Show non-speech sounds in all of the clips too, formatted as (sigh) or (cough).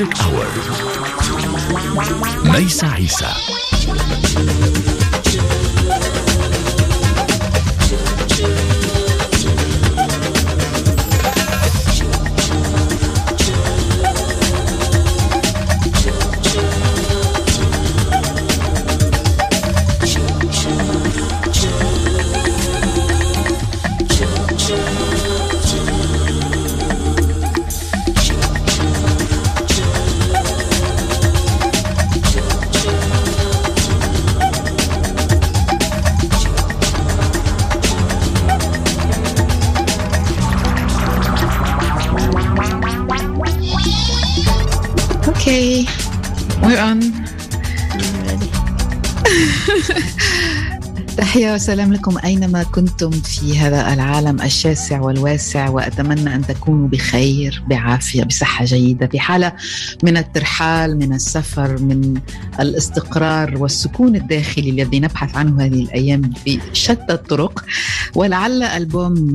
ميوزك اور ميسا عيسى on. (laughs) تحية وسلام لكم أينما كنتم في هذا العالم الشاسع والواسع وأتمنى أن تكونوا بخير بعافية بصحة جيدة في حالة من الترحال من السفر من الاستقرار والسكون الداخلي الذي نبحث عنه هذه الأيام بشتى الطرق ولعل ألبوم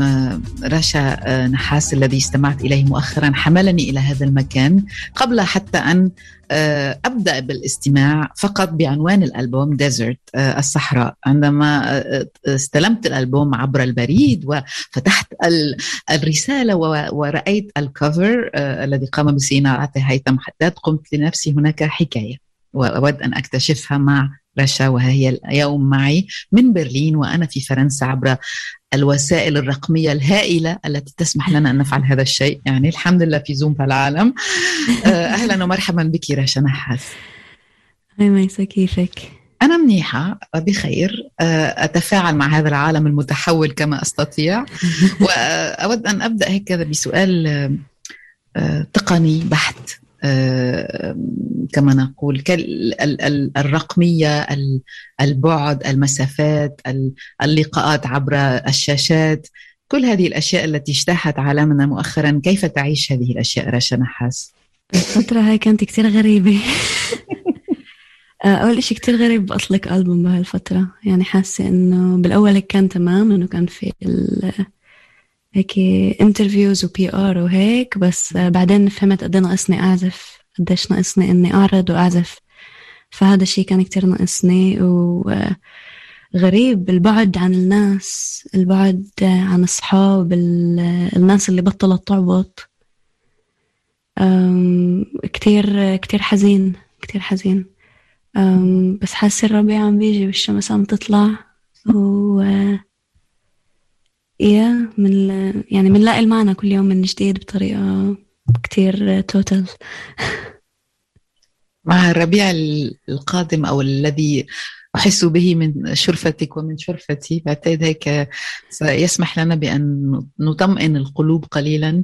رشا نحاس الذي استمعت إليه مؤخرا حملني إلى هذا المكان قبل حتى أن آه، أبدأ بالاستماع فقط بعنوان الألبوم ديزرت آه، الصحراء. عندما آه، استلمت الألبوم عبر البريد وفتحت الرسالة ورأيت الكفر الذي قام بصناعته هيثم حداد قمت لنفسي هناك حكاية وأود أن أكتشفها مع رشا وهي اليوم معي من برلين وأنا في فرنسا عبر الوسائل الرقمية الهائلة التي تسمح لنا أن نفعل هذا الشيء. يعني الحمد لله في زوم في العالم. (laughs) آه، أهلا ومرحبا بك رشا نحاس. هاي ميسا كيفك؟ أنا منيحة بخير. آه، أتفاعل مع هذا العالم المتحول كما أستطيع. (laughs) وأود أن أبدأ هيك بسؤال آه، تقني بحت. كما نقول الرقمية البعد المسافات اللقاءات عبر الشاشات كل هذه الأشياء التي اجتاحت عالمنا مؤخرا كيف تعيش هذه الأشياء رشا نحاس؟ الفترة هاي كانت كثير غريبة. (laughs) أول إشي كتير غريب أطلق ألبوم بهالفترة. يعني حاسة إنه بالأول هيك كان تمام إنه كان في هيك interviews و PR وهيك بس بعدين فهمت قد ناقصني أعزف قديش ناقصني إني أعرض وأعزف. فهذا الشيء كان كتير ناقصني وغريب البعد عن الناس البعد عن الصحاب الناس اللي بطلت تعبط. كتير كتير حزين كتير حزين. بس حاسة الربيع عم بيجي والشمس عم تطلع. و يا من يعني بنلاقي المعنى كل يوم من جديد بطريقة كتير توتال (laughs) مع الربيع القادم أو الذي أحس به من شرفتك ومن شرفتي بعتقد هيك سيسمح لنا بأن نطمئن القلوب قليلا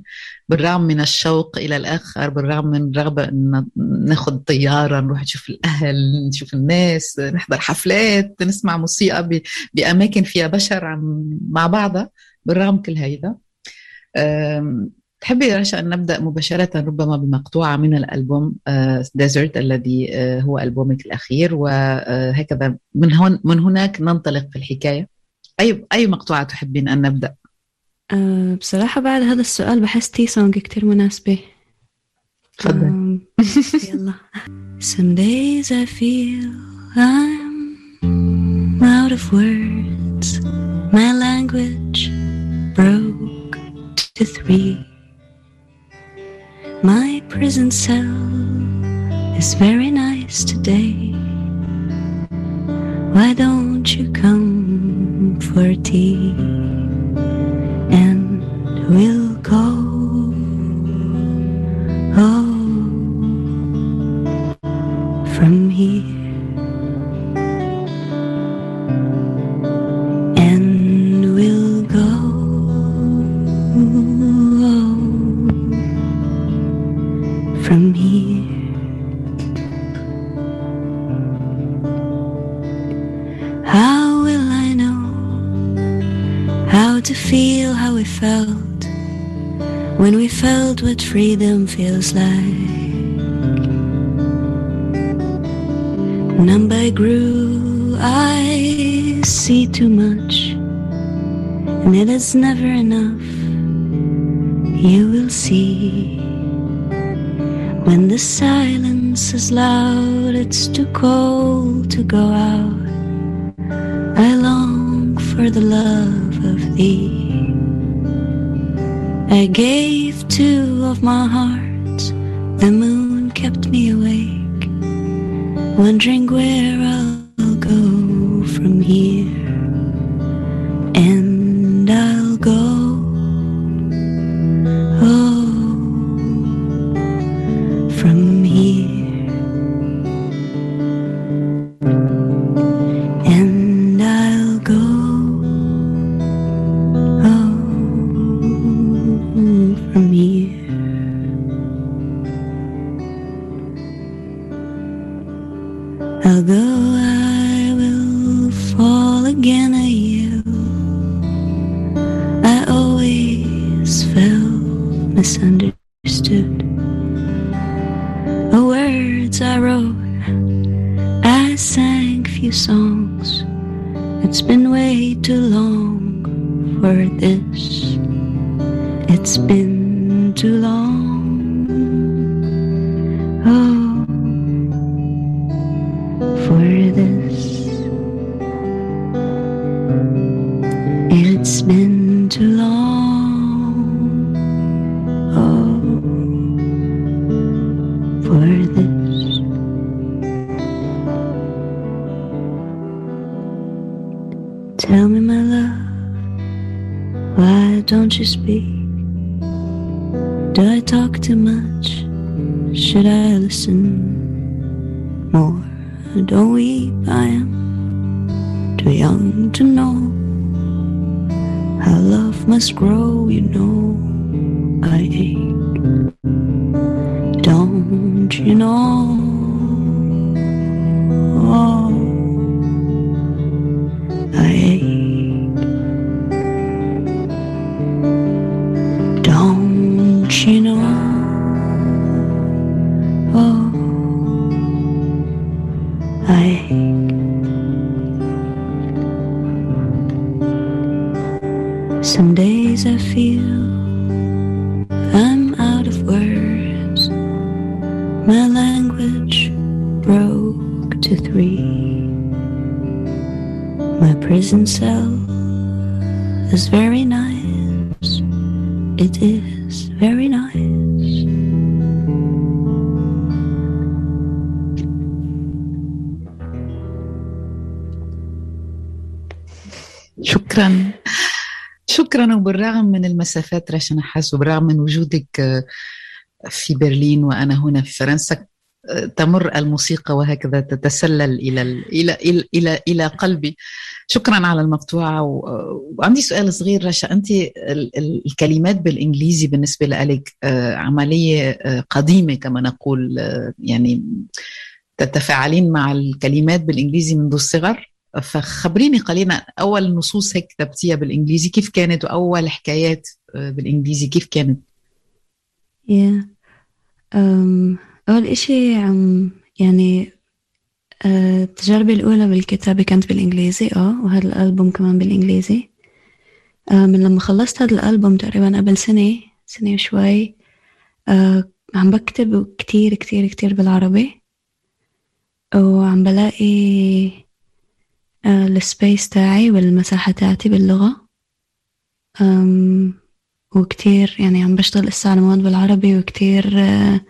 بالرغم من الشوق إلى الآخر بالرغم من رغبة أن ناخذ طيارة نروح نشوف الأهل نشوف الناس نحضر حفلات نسمع موسيقى بأماكن فيها بشر مع بعضها. بالرغم كل هيدا تحبي رشا أن نبدأ مباشرة ربما بمقطوعة من الألبوم ديزرت الذي هو ألبومك الأخير وهكذا من هون من هناك ننطلق في الحكاية. أي أي مقطوعة تحبين أن نبدأ؟ أه بصراحة بعد هذا السؤال بحس تي سونج كتير مناسبة. تفضل. (laughs) يلا. Some days I feel I'm out of words. My language broke to three My prison cell is very nice today. Why don't you come for tea? And we'll go. Oh, felt what freedom feels like? Numb I grew, I see too much, and it is never enough. You will see When the silence is loud, it's too cold to go out. I long for the love of thee. I gave two of my hearts, the moon kept me awake, wondering where I'll Did I talk too much? Should I listen more? Don't weep, I am too young to know how love must grow, you know. I ache. Don't you know? شكرا وبالرغم من المسافات رشا نحاس وبالرغم من وجودك آه، في برلين وأنا هنا في فرنسا آه، تمر الموسيقى وهكذا تتسلل إلى إلى إلى إلى, إلى قلبي. شكرا على المقطوعة. وعندي سؤال صغير رشا. أنت الكلمات بالإنجليزي بالنسبة لك آه، عملية قديمة كما نقول يعني تتفاعلين مع الكلمات بالإنجليزي منذ الصغر؟ فخبريني قليلا أول نصوص هيك كتبتيها بالإنجليزي. كيف كانت وأول حكايات آه، بالإنجليزي؟ كيف كانت؟ yeah. um, أول إشي um, يعني uh, التجربة الأولى بالكتابة كانت بالإنجليزي. آه وهذا الألبوم كمان بالإنجليزي. uh, من لما خلصت هذا الألبوم تقريبا قبل سنة سنة وشوي عم بكتب كتير كتير كتير بالعربي. وعم بلاقي آه، السبيس تاعي والمساحة تاعتي باللغة. وكتير يعني عم بشتغل إسا على مواد بالعربي وكتير آه،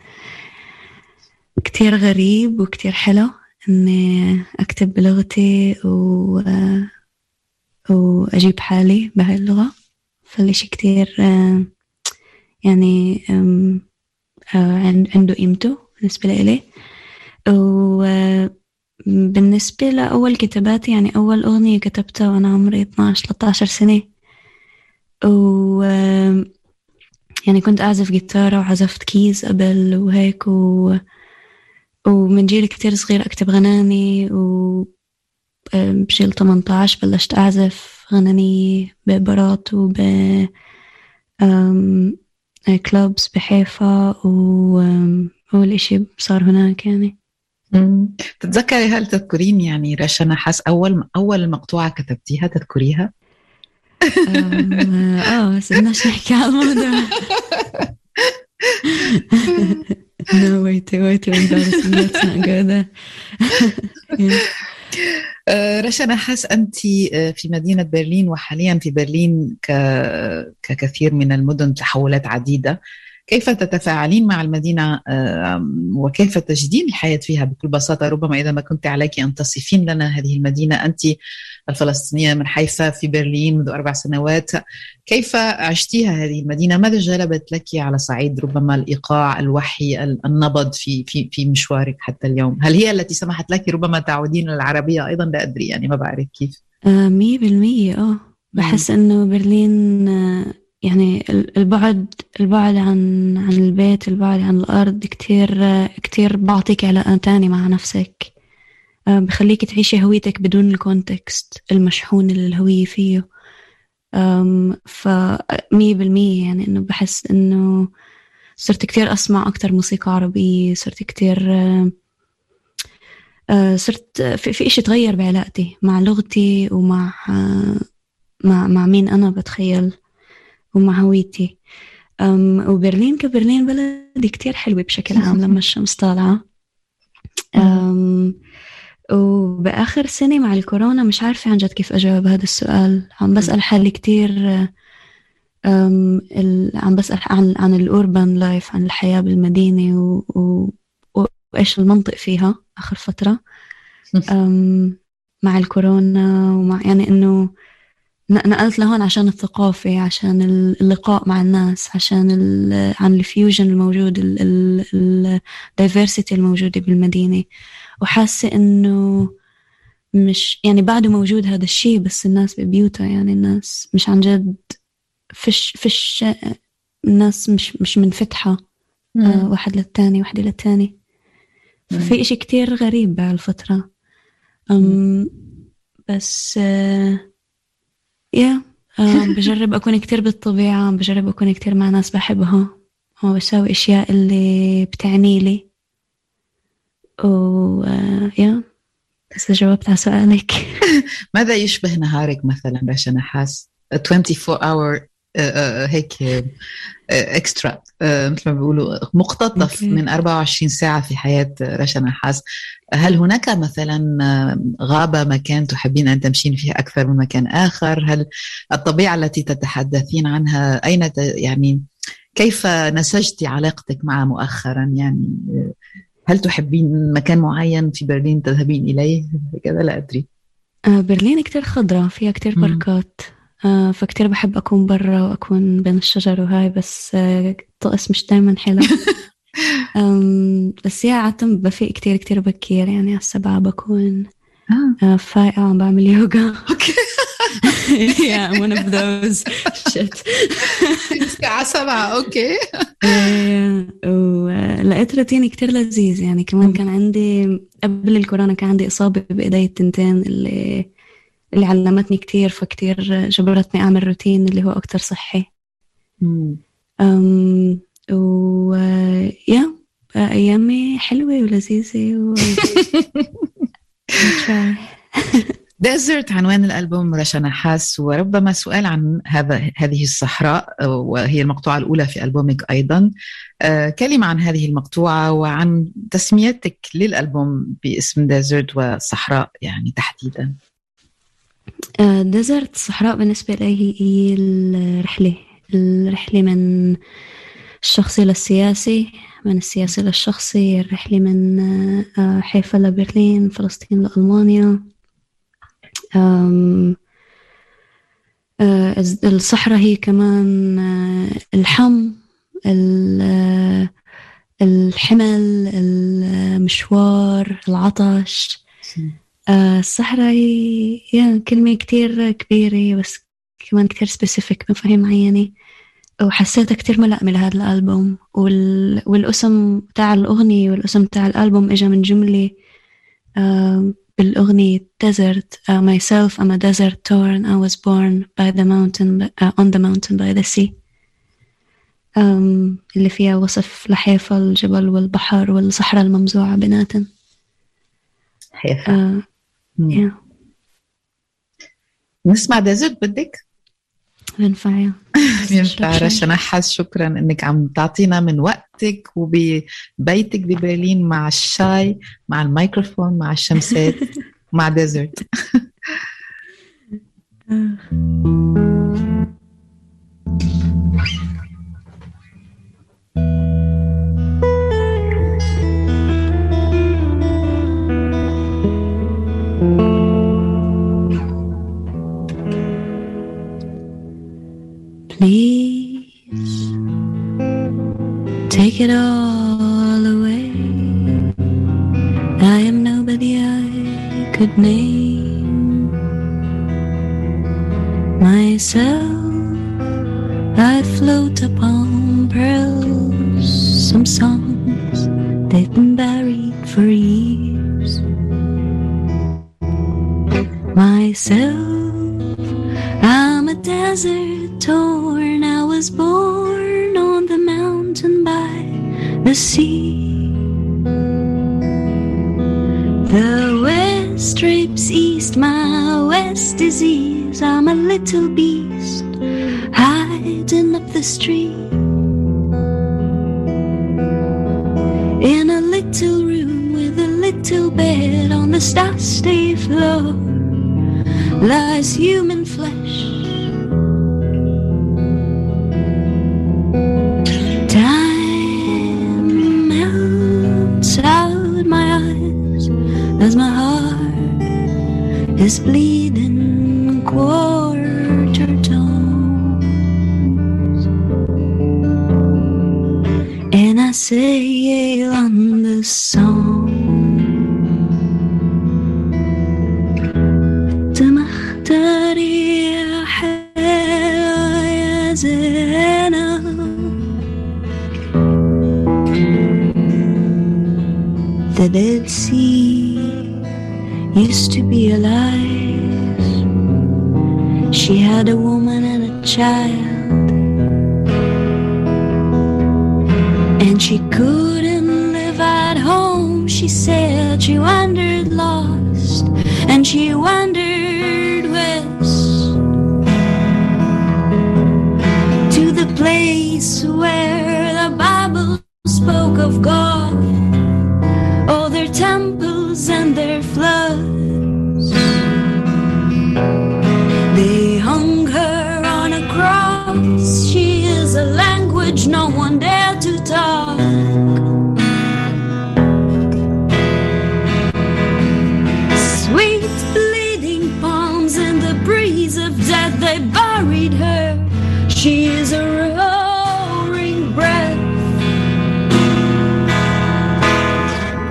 كتير غريب وكتير حلو إني أكتب بلغتي و آه، وأجيب حالي بهاي اللغة. فالإشي كتير يعني عنده قيمته بالنسبة لإلي. و بالنسبة لأول كتاباتي يعني أول أغنية كتبتها وأنا عمري 12 13 سنة و يعني كنت أعزف جيتارة وعزفت كيز قبل وهيك و... ومن جيل كتير صغير أكتب غناني و بجيل 18 بلشت أعزف غنانية ببارات وب كلوبز بحيفا و... والإشي صار هناك يعني. تتذكري هل تذكرين يعني رشا نحاس أول أول مقطوعة كتبتيها تذكريها؟ آه بس بدناش نحكي على الموضوع no, way too embarrassing. That's not good. yeah. رشا أنا حاس أنت في مدينة برلين وحاليا في برلين ككثير من المدن تحولات عديدة كيف تتفاعلين مع المدينة وكيف تجدين الحياة فيها؟ بكل بساطة ربما إذا ما كنت عليك أن تصفين لنا هذه المدينة أنت الفلسطينية من حيفا في برلين منذ أربع سنوات كيف عشتيها هذه المدينة؟ ماذا جلبت لك على صعيد ربما الإيقاع الوحي النبض في, في, في مشوارك حتى اليوم؟ هل هي التي سمحت لك؟ ربما تعودين العربية أيضا لا أدري يعني ما بعرف كيف. آه، مية بالمية آه. بحس إنه برلين آه، يعني البعد البعد عن عن البيت البعد عن الأرض كتير كتير بعطيك علاقة تاني مع نفسك. آه، بخليك تعيشي هويتك بدون الكونتكست المشحون اللي الهوية فيه. فمية بالمية يعني إنه بحس إنه صرت كتير أسمع أكتر موسيقى عربية صرت كتير آه، صرت في, في إشي تغير بعلاقتي مع لغتي ومع مع مع مين أنا بتخيل. ومع هويتي وبرلين كبرلين بلدي كتير حلوة بشكل عام (laughs) لما الشمس طالعة. وبآخر سنة مع الكورونا مش عارفة عن جد كيف أجاوب هذا السؤال. عم بسأل حالي كتير عم بسأل عن عن الأوربان لايف عن الحياة بالمدينة و... و... وإيش المنطق فيها آخر فترة. (laughs) مع الكورونا ومع يعني إنه نقلت لهون عشان الثقافة عشان اللقاء مع الناس عشان عن ال fusion الموجود ال diversity الموجودة بالمدينة. وحاسة إنه مش يعني بعده موجود هذا الشيء بس الناس ببيوتها يعني الناس مش عن جد فش فش الناس مش مش منفتحة آه واحد للتاني واحدة للتاني. ففي إشي كتير غريب بهالفترة. بس آه يا آه، بجرب أكون كتير بالطبيعة بجرب أكون كتير مع ناس بحبها. وبسوي أشياء اللي بتعني لي. و آه، يا بس جاوبت على سؤالك. (laughs) ماذا يشبه نهارك مثلا؟ باش أنا حاس 24 hour آه، هيك اكسترا مثل ما بيقولوا مقتطف. من 24 ساعة في حياة رشا نحاس هل هناك مثلا غابة مكان تحبين أن تمشين فيه أكثر من مكان آخر؟ هل الطبيعة التي تتحدثين عنها أين يعني كيف نسجتي علاقتك معها مؤخرا؟ يعني هل تحبين مكان معين في برلين تذهبين إليه؟ كذا لا أدري. آه، برلين كتير خضرة فيها كتير باركات. آه فكتير بحب أكون برا وأكون بين الشجر وهاي بس آه الطقس مش دايما حلو. (laughs) بس يا عادة بفيق كتير كتير بكير يعني على السبعة بكون آه. آه فايقة عم بعمل يوغا. Okay. (laughs) Yeah I'm one of those. Shit. الساعة سبعة okay. (laughs) ولقيت روتيني كتير لذيذ يعني كمان كان عندي قبل الكورونا كان عندي إصابة بإيدي التنتين اللي اللي علمتني كتير فكتير جبرتني أعمل روتين اللي هو أكتر صحي. أم و يا أيامي حلوة ولذيذة و... (laughs) (laughs) ديزرت عنوان الألبوم رشا نحاس وربما سؤال عن هذا هذه الصحراء وهي المقطوعة الأولى في ألبومك أيضا. آه، كلمة عن هذه المقطوعة وعن تسميتك للألبوم باسم ديزرت وصحراء يعني تحديدا. ديزرت الصحراء بالنسبة لي هي الرحلة الرحلة من الشخصي للسياسي من السياسي للشخصي الرحلة من آه، حيفا لبرلين فلسطين لألمانيا. آه، الصحراء هي كمان آه، الحم الحمل المشوار العطش. الصحراء هي يعني كلمة كتير كبيرة بس كمان كتير سبيسيفيك مفاهيم معينة. وحسيتها كتير ملائمة لهذا الألبوم. وال... والاسم تاع الأغنية والاسم تاع الألبوم إجا من جملة بالأغنية desert uh, myself I'm a desert torn I was born by the mountain uh, on the mountain by the sea. um, اللي فيها وصف لحيفا الجبل والبحر والصحراء الممزوعة بيناتن حيفا. Yeah. نسمع ديزرت بدك؟ بنفع بينفع رشا نحس شكرا إنك عم تعطينا من وقتك وببيتك ببرلين مع الشاي مع الميكروفون مع الشمسات (laughs) مع ديزرت (laughs) (laughs) take it all away. I am nobody I could name myself. The Dead Sea used to be alive. She had a woman and a child. And she couldn't live at home, she said. She wandered lost and she wandered west to the place where the Bible spoke of God, She is a roaring breath.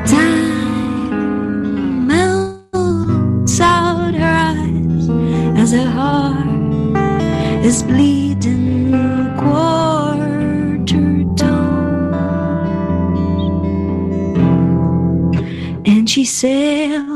Time melts out her eyes as her heart is bleeding quarter tones. And she sails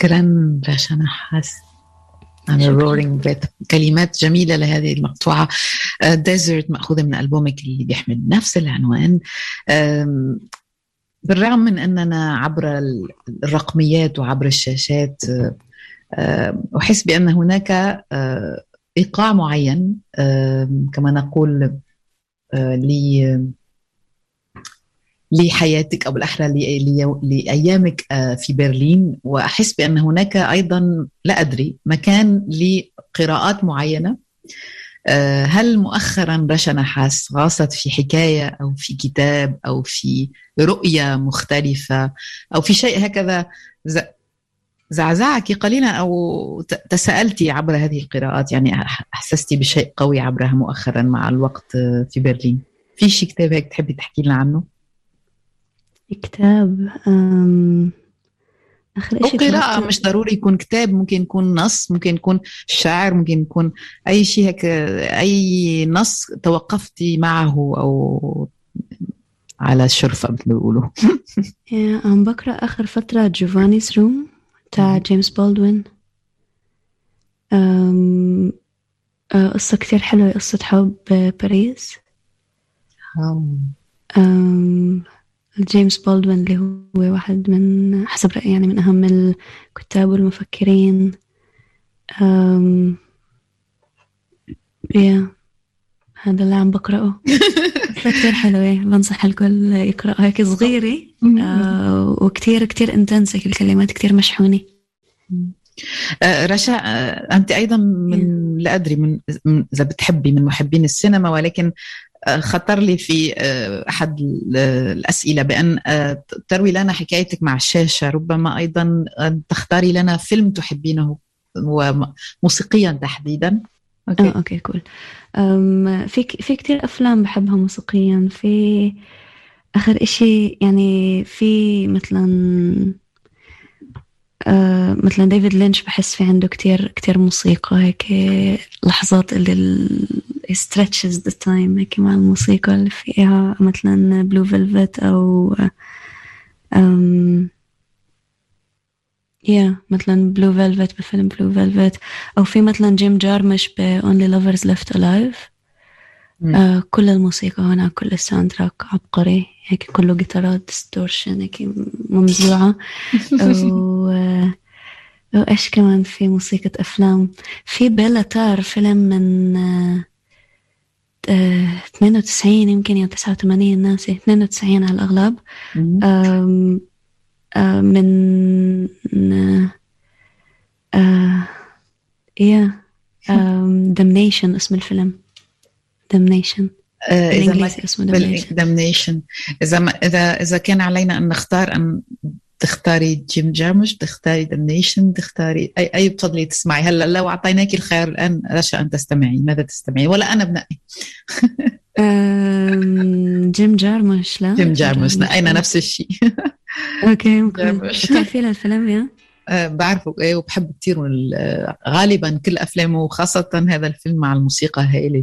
شكرا رشا نحاس عن ال roaring breath كلمات جميلة لهذه المقطوعة. Desert مأخوذة من ألبومك اللي بيحمل نفس العنوان. آم، بالرغم من أننا عبر ال- الرقميات وعبر الشاشات آم، أحس بأن هناك آه، إيقاع معين آم، كما نقول آه، ل لحياتك أو بالاحرى لأيامك آه، في برلين. وأحس بأن هناك أيضا لا أدري مكان لقراءات معينة. آه، هل مؤخرا رشا نحاس غاصت في حكاية أو في كتاب أو في رؤية مختلفة أو في شيء هكذا؟ زعزعك قليلا أو تساءلتي عبر هذه القراءات؟ يعني أحسستي بشيء قوي عبرها مؤخرا مع الوقت في برلين. في شي كتاب هيك تحبي تحكي لنا عنه؟ كتاب آخر أو قراءة مش ضروري يكون كتاب ممكن يكون نص ممكن يكون شعر ممكن يكون أي شيء هيك أي نص توقفتي معه أو على الشرفة مثل ما بيقولوا (laughs) عم بقرأ آخر فترة جوفاني's روم تاع جيمس بولدوين قصة كتير حلوة قصة حب باريس. جيمس بولدوين اللي هو واحد من حسب رأيي يعني من أهم الكتاب والمفكرين. أم يا هذا اللي عم بقرأه. (laughs) كتير حلوة. بنصح الكل يقرأ. هيك صغيرة. آه وكتير كتير انتنسة الكلمات كتير مشحونة. رشا آه أنت أيضا من لا أدري من إذا بتحبي من محبين السينما ولكن خطر لي في أحد الأسئلة بأن تروي لنا حكايتك مع الشاشة. ربما أيضا تختاري لنا فيلم تحبينه وموسيقيا تحديدا. Okay? آه، okay cool في في كثير أفلام بحبها موسيقيا. في آخر إشي يعني في مثلا آه مثلا ديفيد لينش بحس في عنده كتير كتير موسيقى هيك لحظات اللي stretches the time هيك مع الموسيقى اللي فيها مثلا Blue Velvet أو أم yeah yeah, مثلا Blue Velvet بفيلم Blue Velvet أو في مثلا جيم جارمش ب Only Lovers Left Alive. آه كل الموسيقى هنا كل ال soundtrack عبقري. هيك كله جيتارات distortion هيك ممزوعة. (laughs) و وإيش كمان في موسيقى أفلام؟ في بيلا تار فيلم من آه 92 يمكن يا 89 ناسي 92 على الأغلب. من يا دمنيشن اسم الفيلم. Damnation بالإنجليزي. اسمه Damnation إذا ما اذا إذا كان علينا أن نختار أن تختاري جيم جارمش تختاري Damnation تختاري اي أي بتفضلي تسمعي. هلا لو أعطيناكي الخيار الآن رشا أن تستمعي. ماذا تستمعي؟ ولا أنا بنقي جيم جارمش لا. جيم جارمش نقينا نفس الشيء. (laughs) Okay بتعرفي له الفيلم yeah? أه، بعرفه. إيه وبحب كثير غالبا كل أفلامه وخاصة هذا الفيلم مع الموسيقى هائله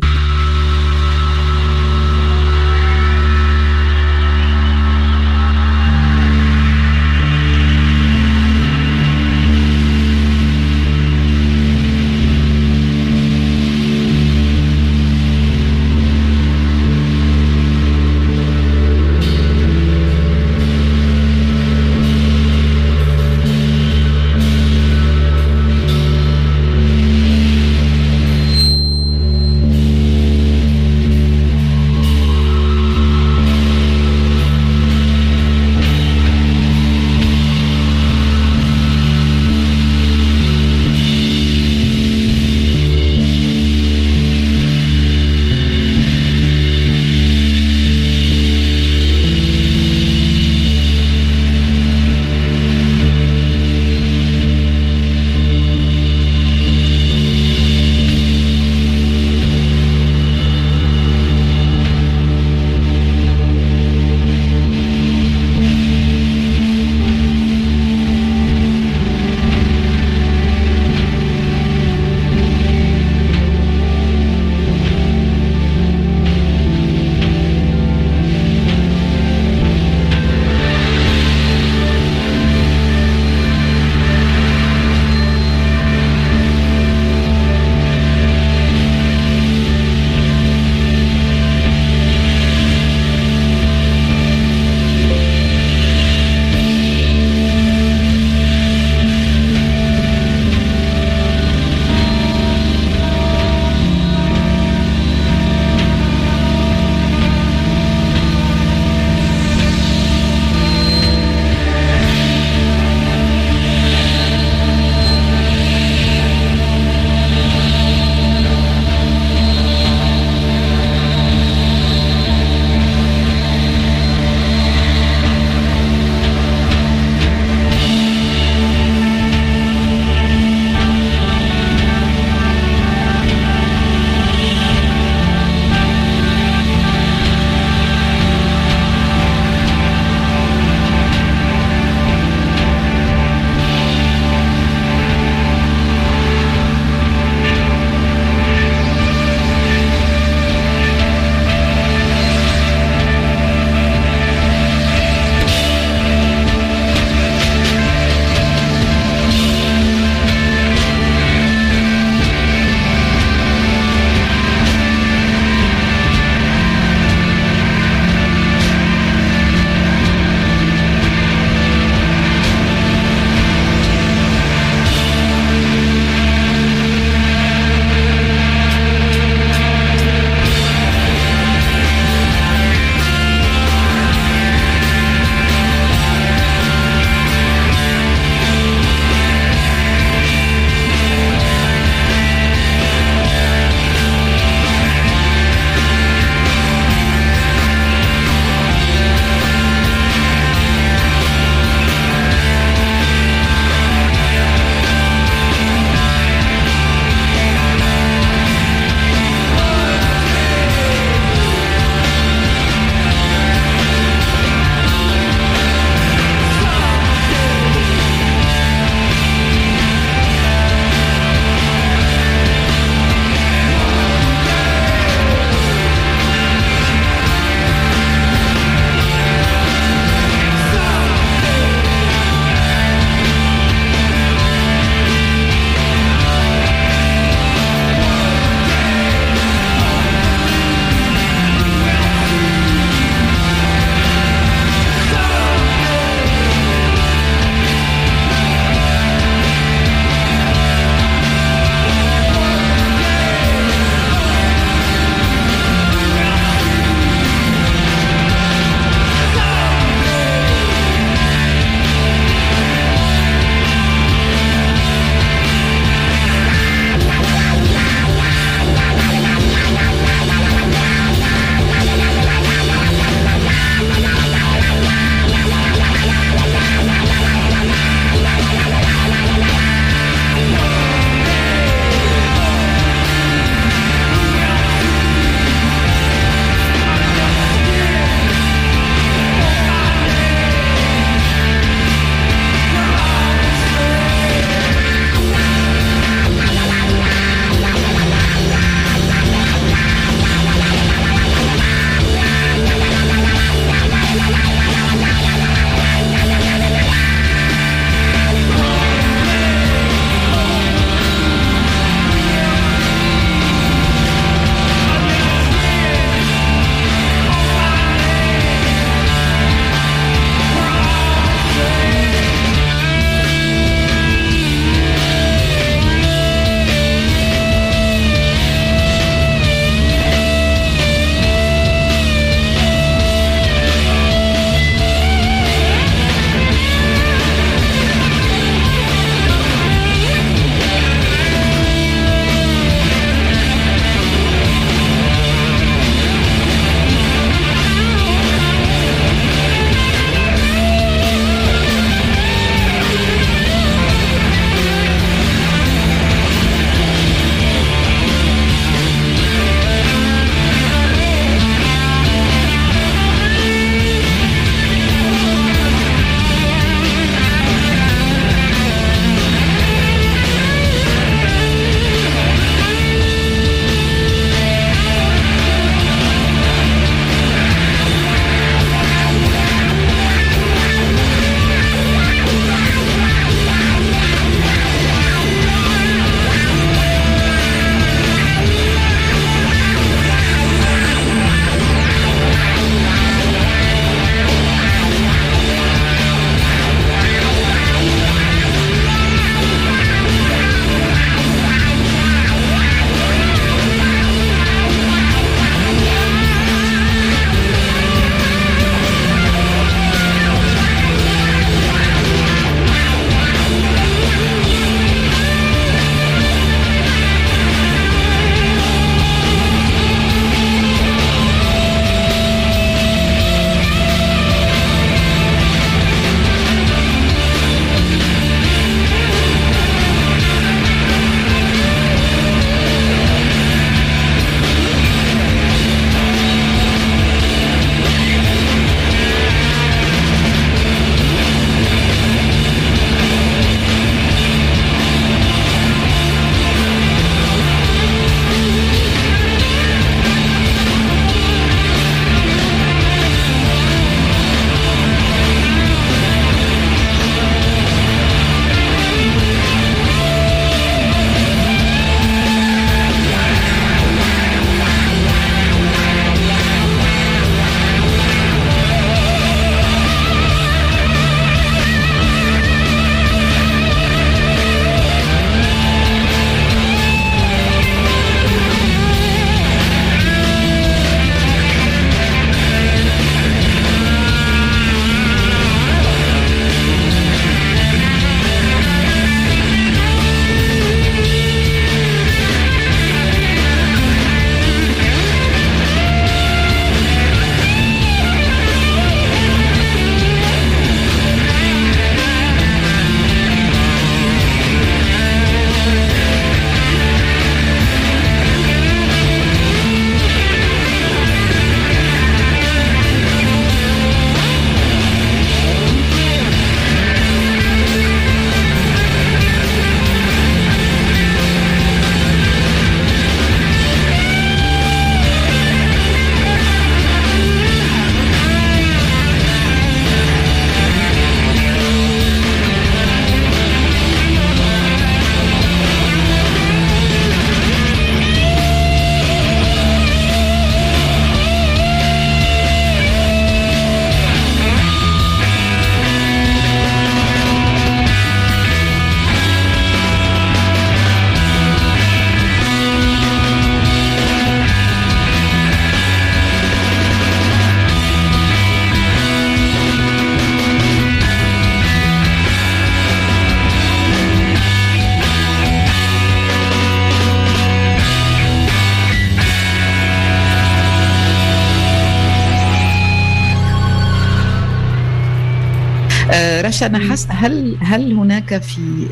آه رشا أنا حاسة هل هل هناك في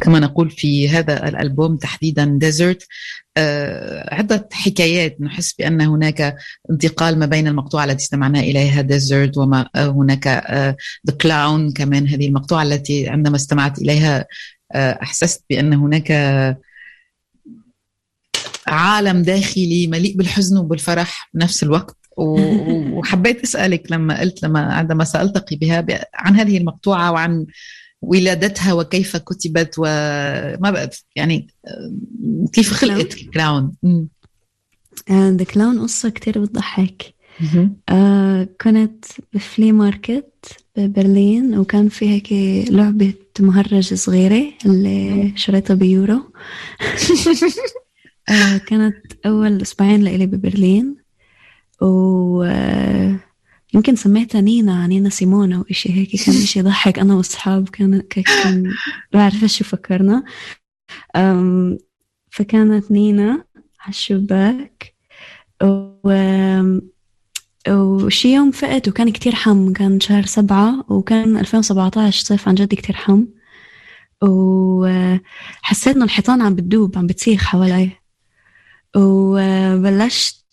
كما نقول في هذا الألبوم تحديدا Desert عدة حكايات نحس بأن هناك انتقال ما بين المقطوعة التي استمعنا إليها Desert وما هناك The Clown كمان هذه المقطوعة التي عندما استمعت إليها أحسست بأن هناك عالم داخلي مليء بالحزن وبالفرح بنفس الوقت. وحبيت أسألك لما قلت لما عندما سالتقي بها عن هذه المقطوعة وعن ولادتها وكيف كتبت وما بقى يعني كيف خلقت Clown The Clown قصة كتير بتضحك. آه كنت ب flea market ببرلين وكان في هيك لعبة مهرج صغيرة اللي شريتها بيورو. (laughs) آه كانت أول أسبوعين لإلي ببرلين. و آه يمكن سميتها نينا نينا سيمونا أو إشي هيك كان (laughs) إشي يضحك أنا وأصحاب كان كان (laughs) بعرف شو فكرنا. فكانت نينا على الشباك و وشي يوم فقت وكان كتير حم كان شهر سبعة وكان 2017 صيف عن جد كتير حم. وحسيت إنه الحيطان عم بتدوب عم بتسيخ حوالي. وبلشت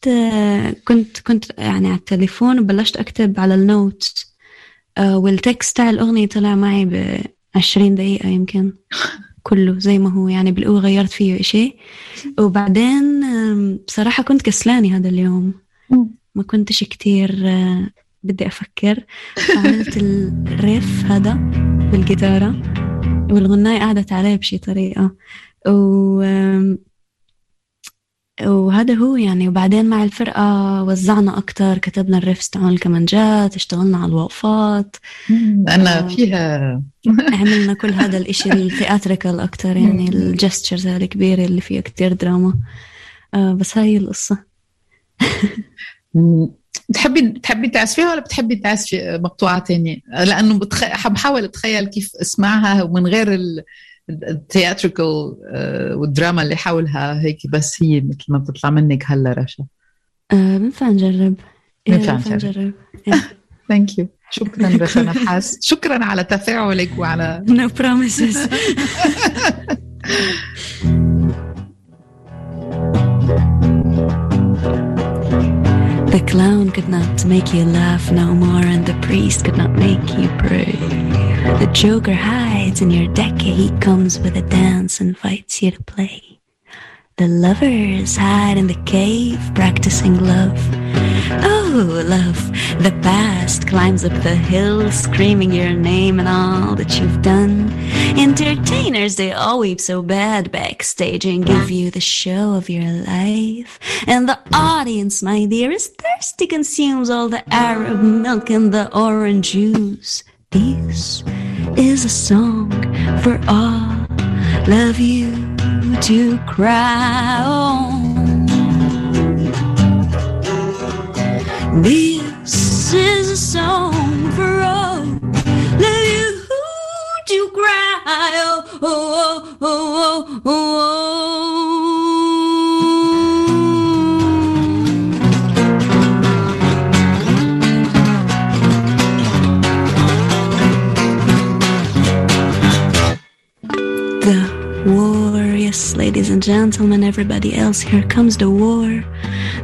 كنت كنت يعني على التليفون وبلشت أكتب على النوت. آه، والتكست تاع الأغنية طلع معي ب 20 دقيقة يمكن. كله زي ما هو يعني بالقوة غيرت فيه إشي وبعدين بصراحة كنت كسلاني هذا اليوم. ما كنتش كتير آه، بدي أفكر. عملت الريف هذا بالجيتارة. والغناية قعدت عليه بشي طريقة. و وهذا هو يعني. وبعدين مع الفرقة وزعنا أكتر كتبنا الريفس تاعون الكمانجات اشتغلنا على الوقفات. أنا آه فيها (laughs) عملنا كل هذا الإشي الثياتريكال أكتر يعني الجستشرز الكبيرة اللي فيها كتير دراما. آه بس هاي القصة. بتحبي بتحبي تعزفيها ولا بتحبي تعزفي مقطوعة تانية؟ لأنه بتخ... بحاول أتخيل كيف أسمعها ومن غير ال... ال theatrical آه، والدراما اللي حولها هيك بس هي مثل ما بتطلع منك هلا رشا. آه بنفع نجرب. بنفع نجرب. Thank (laughs) you شكرا رشا نحاس. شكرا على تفاعلك وعلى no promises. (laughs) The clown could not make you laugh no more, and the priest could not make you pray. The joker hides in your deck, he comes with a dance, and invites you to play. The lovers hide in the cave, practicing love. Oh, love, the past climbs up the hill, screaming your name and all that you've done. Entertainers, they all weep so bad backstage and give you the show of your life. And the audience, my dear, is thirsty, consumes all the Arab milk and the orange juice. This is a song for all of you to cry on. This is a song for all of you to cry. Oh, oh, oh, oh. And gentlemen, everybody else, here comes the war.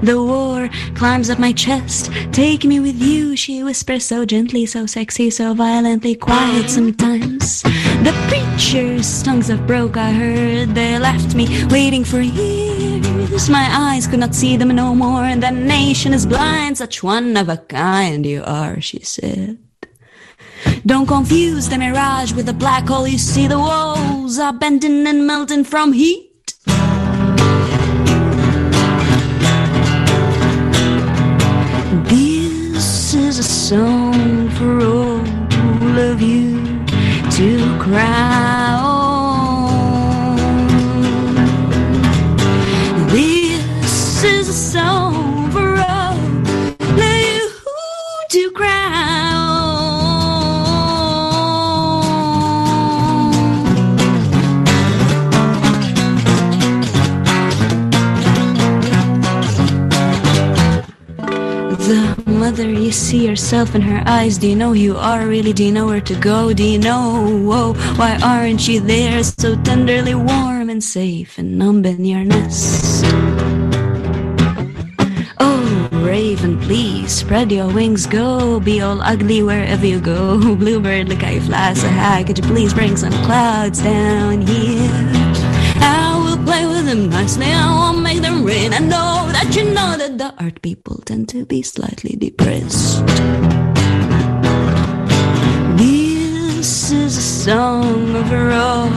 The war climbs up my chest. Take me with you, she whispers so gently, so sexy, so violently quiet sometimes. The preacher's tongues have broke, I heard. They left me waiting for years. My eyes could not see them no more, and the nation is blind. Such one of a kind you are, she said. Don't confuse the mirage with the black hole. You see the walls are bending and melting from heat. This is a song for all of you to cry mother, you see yourself in her eyes. Do you know who you are really? Do you know where to go? Do you know whoa, why aren't you there so tenderly warm and safe and numb in your nest? Oh, raven, please spread your wings, go be all ugly wherever you go. (laughs) Bluebird, look how you fly so high. Could you please bring some clouds down here? Play with them nicely. I won't make them rain. I know that you know that the art people tend to be slightly depressed. This is a song of raw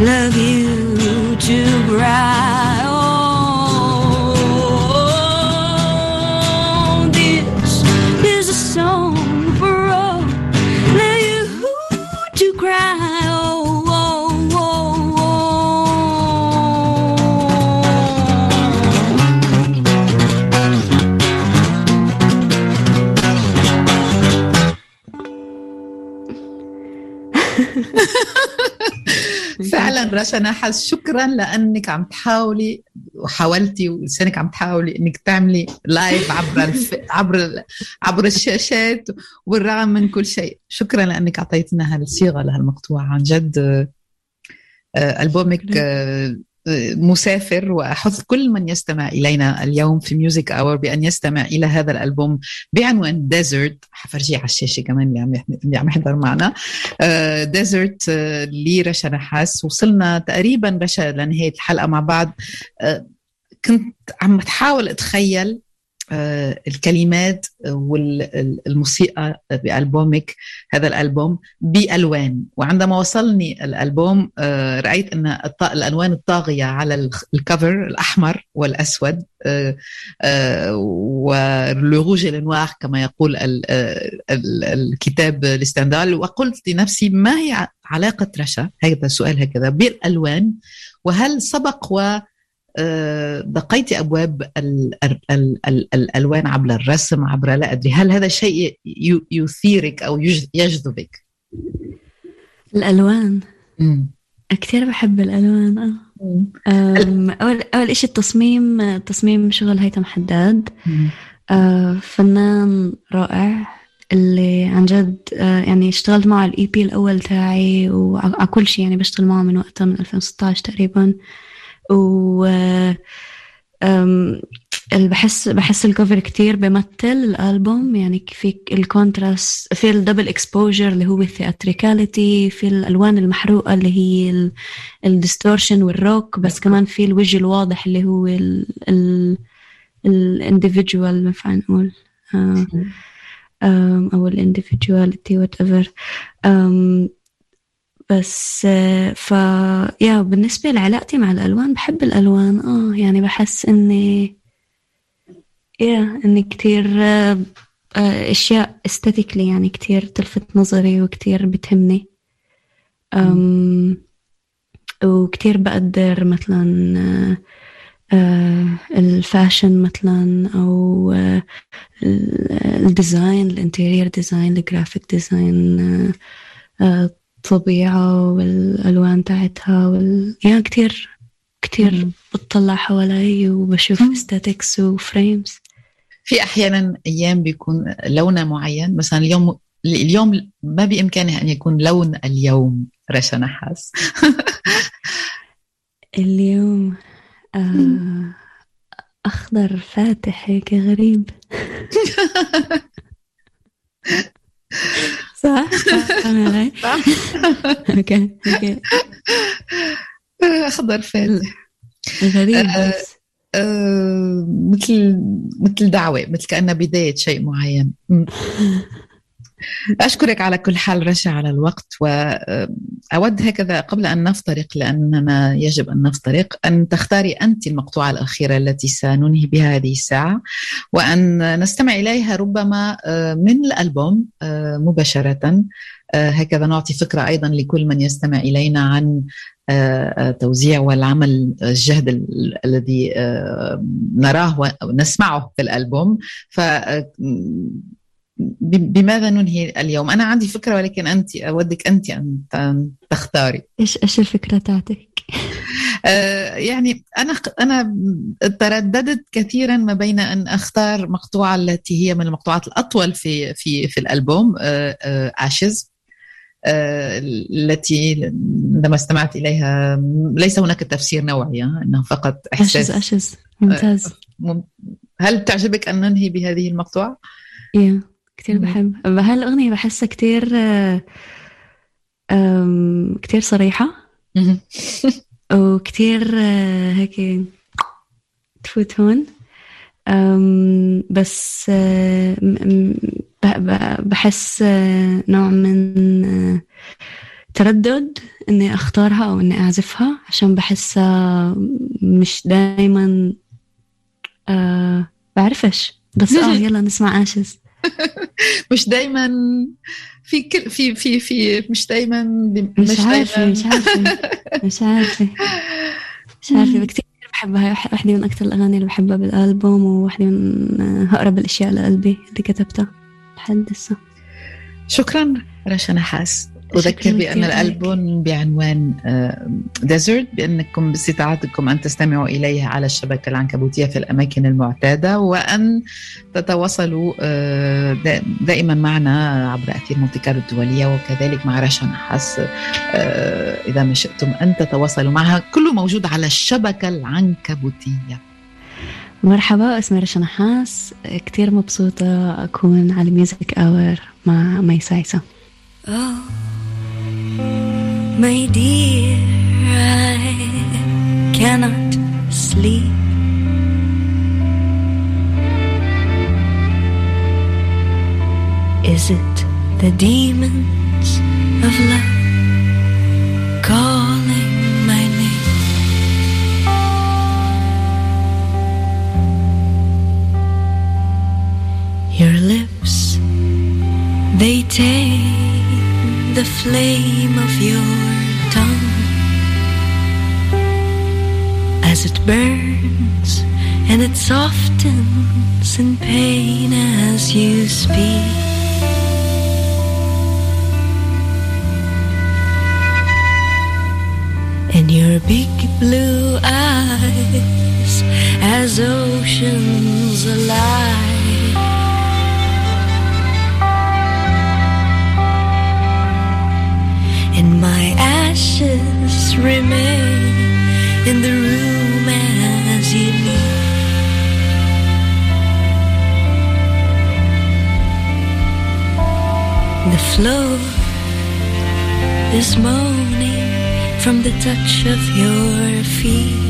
love you to cry. Oh, this is a song for all love you to cry. (laughs) فعلا رشا نحاس شكرا لأنك عم تحاولي وحاولتي ولساتك عم تحاولي إنك تعملي لايف عبر الف... عبر عبر الشاشات والرغم من كل شيء. شكرا لأنك اعطيتنا هالصيغة لهالمقطوعة. عن جد آه، ألبومك مسافر وأحث كل من يستمع إلينا اليوم في Music Hour بأن يستمع إلى هذا الألبوم بعنوان Desert حفرجيه على الشاشة كمان اللي عم يحضر معنا. ديزرت آه، آه، لرشا نحاس. وصلنا تقريبا رشا لنهاية الحلقة مع بعض. آه، كنت عم تحاول أتخيل الكلمات والموسيقى بألبومك هذا الألبوم بألوان. وعندما وصلني الألبوم آه، رأيت أن الألوان الطاغية على الكفر الأحمر والأسود آه، والروج النوار كما يقول الكتاب الاستندال وقلت لنفسي ما هي علاقة رشا؟ هذا السؤال هكذا بالألوان وهل سبق و دقيت أبواب ال ال ال ال الألوان عبر الرسم عبر لا أدري. هل هذا شيء يثيرك أو يجذبك؟ الألوان؟ كثير بحب الألوان آه. أول أول شيء التصميم تصميم شغل هيثم حداد. آه فنان رائع اللي عن جد آه يعني اشتغلت معه ال EP الأول تاعي وعلى كل شيء يعني بشتغل معه من وقتها من 2016 تقريبا. و بحس بحس ال cover كتير بمثل الألبوم يعني في ال contrast في ال double exposure اللي هو ال theatricality في الألوان المحروقة اللي هي ال distortion والروك بس كمان في الوجه الواضح اللي هو ال individual ما ينفع نقول آه، أو ال individuality whatever بس ف يا بالنسبة لعلاقتي مع الألوان بحب الألوان. آه يعني بحس إني يا إني كتير آه، أشياء aesthetically يعني كتير تلفت نظري وكتير بتهمني. أم وكتير بقدر مثلا آه، ال fashion مثلا أو آه، ال design ال interior design ال graphic design الطبيعة والألوان تاعتها وال... يعني كتير كتير بتطلع حوالي وبشوف aesthetics و frames في أحيانا أيام بيكون لون معين مثلا اليوم اليوم ما بإمكانه أن يكون لون اليوم رشا نحاس. (laughs) اليوم آه أخضر فاتح هيك غريب. (laughs) صح؟ (laughs) صح okay okay. اخضر فاتح. غريب آه، آه، مثل مثل دعوة مثل كأنها بداية شيء معين. (laughs) أشكرك على كل حال رشا على الوقت وأود هكذا قبل أن نفترق لأننا يجب أن نفترق أن تختاري أنت المقطوعة الأخيرة التي سننهي بها هذه الساعة وأن نستمع إليها ربما آه، من الألبوم آه، مباشرة آه، هكذا نعطي فكرة أيضا لكل من يستمع إلينا عن توزيع والعمل الجهد الذي نراه ونسمعه في الألبوم. ف بماذا ننهي اليوم؟ أنا عندي فكرة ولكن أنت أودك أنت أن تختاري إيش إيش الفكرة تاعتك؟ آه، يعني أنا أنا ترددت كثيرا ما بين أن أختار مقطوعة التي هي من المقطوعات الأطول في في في الألبوم اشز التي عندما استمعت إليها ليس هناك تفسير نوعي انه فقط إحساس اشز اشز ممتاز هل تعجبك أن ننهي بهذه المقطوعة؟ إيه كثير بحب. هالاغنيه بحسها كثير كثير صريحة. وكثير آه، هيك تفوت هون. بس آه، بحس آه، نوع من تردد إني أختارها أو إني أعزفها عشان بحسها مش دايما أه بعرفش. بس آه يلا نسمع اشز (laughs) مش دايما في كل في في في مش دايما مش, مش عارفة مش عارفة مش عارفة. مش عارفة كثير بحبها. واحدة من أكثر الأغاني اللي بحبها بالألبوم وواحدة من أقرب الأشياء لقلبي اللي كتبتها لحد هسه. شكرا رشا نحاس. أذكر بأن الألبوم بعنوان ديزرت آه، بأنكم باستطاعتكم أن تستمعوا إليه على الشبكة العنكبوتية في الأماكن المعتادة وأن تتواصلوا آه، دائما معنا عبر أثير مونتي كارلو الدولية وكذلك مع رشا نحاس آه، إذا ما شئتم أن تتواصلوا معها. كله موجود على الشبكة العنكبوتية. مرحبا أسمي رشا نحاس. كتير مبسوطة أكون على Music Hour مع مي سايسة. Oh my dear, I cannot sleep. Is it the demons of love calling my name? Your lips, they take the flame of your tongue as it burns and it softens in pain as you speak. And your big blue eyes as oceans alive ashes remain in the room as you leave. The floor is moaning from the touch of your feet.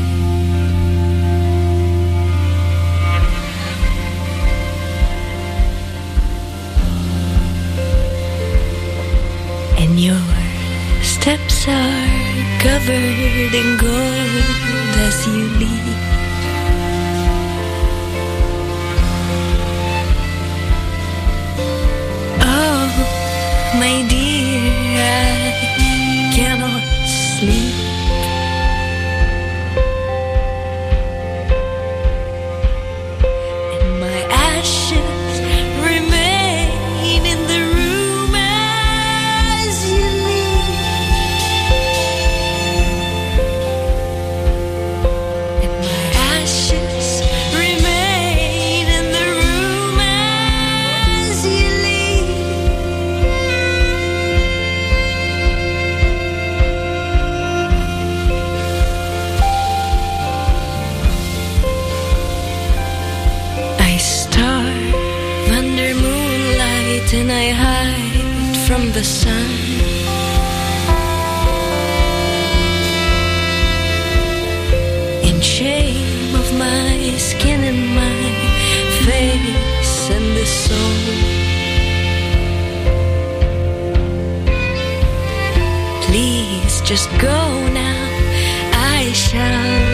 Steps are covered in gold as you leave. Oh, my dear, I the sun. In shame of my skin and my face and the soul. Please just go now. I shall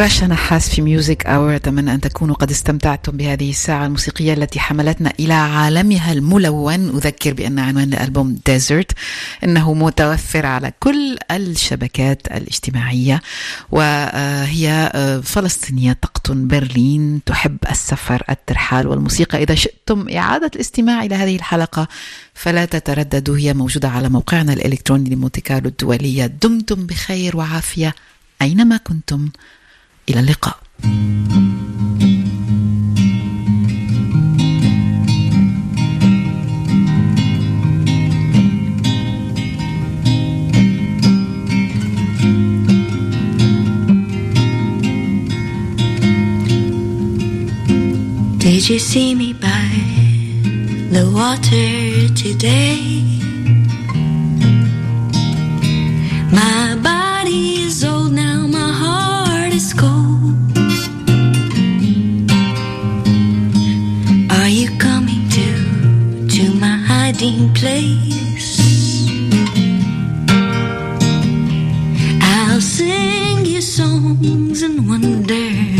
رشا نحاس في Music Hour أتمنى أن تكونوا قد استمتعتم بهذه الساعة الموسيقية التي حملتنا إلى عالمها الملون. أذكر بأن عنوان الألبوم Desert إنه متوفر على كل الشبكات الاجتماعية وهي فلسطينية تقطن برلين تحب السفر الترحال والموسيقى. إذا شئتم إعادة الاستماع إلى هذه الحلقة فلا تترددوا هي موجودة على موقعنا الإلكتروني لمونتي كارلو الدولية. دمتم بخير وعافية أينما كنتم. إلى اللقاء Did you see me by the water today? My body is old now, my heart. Are you coming to to my hiding place? I'll sing you songs and wonder.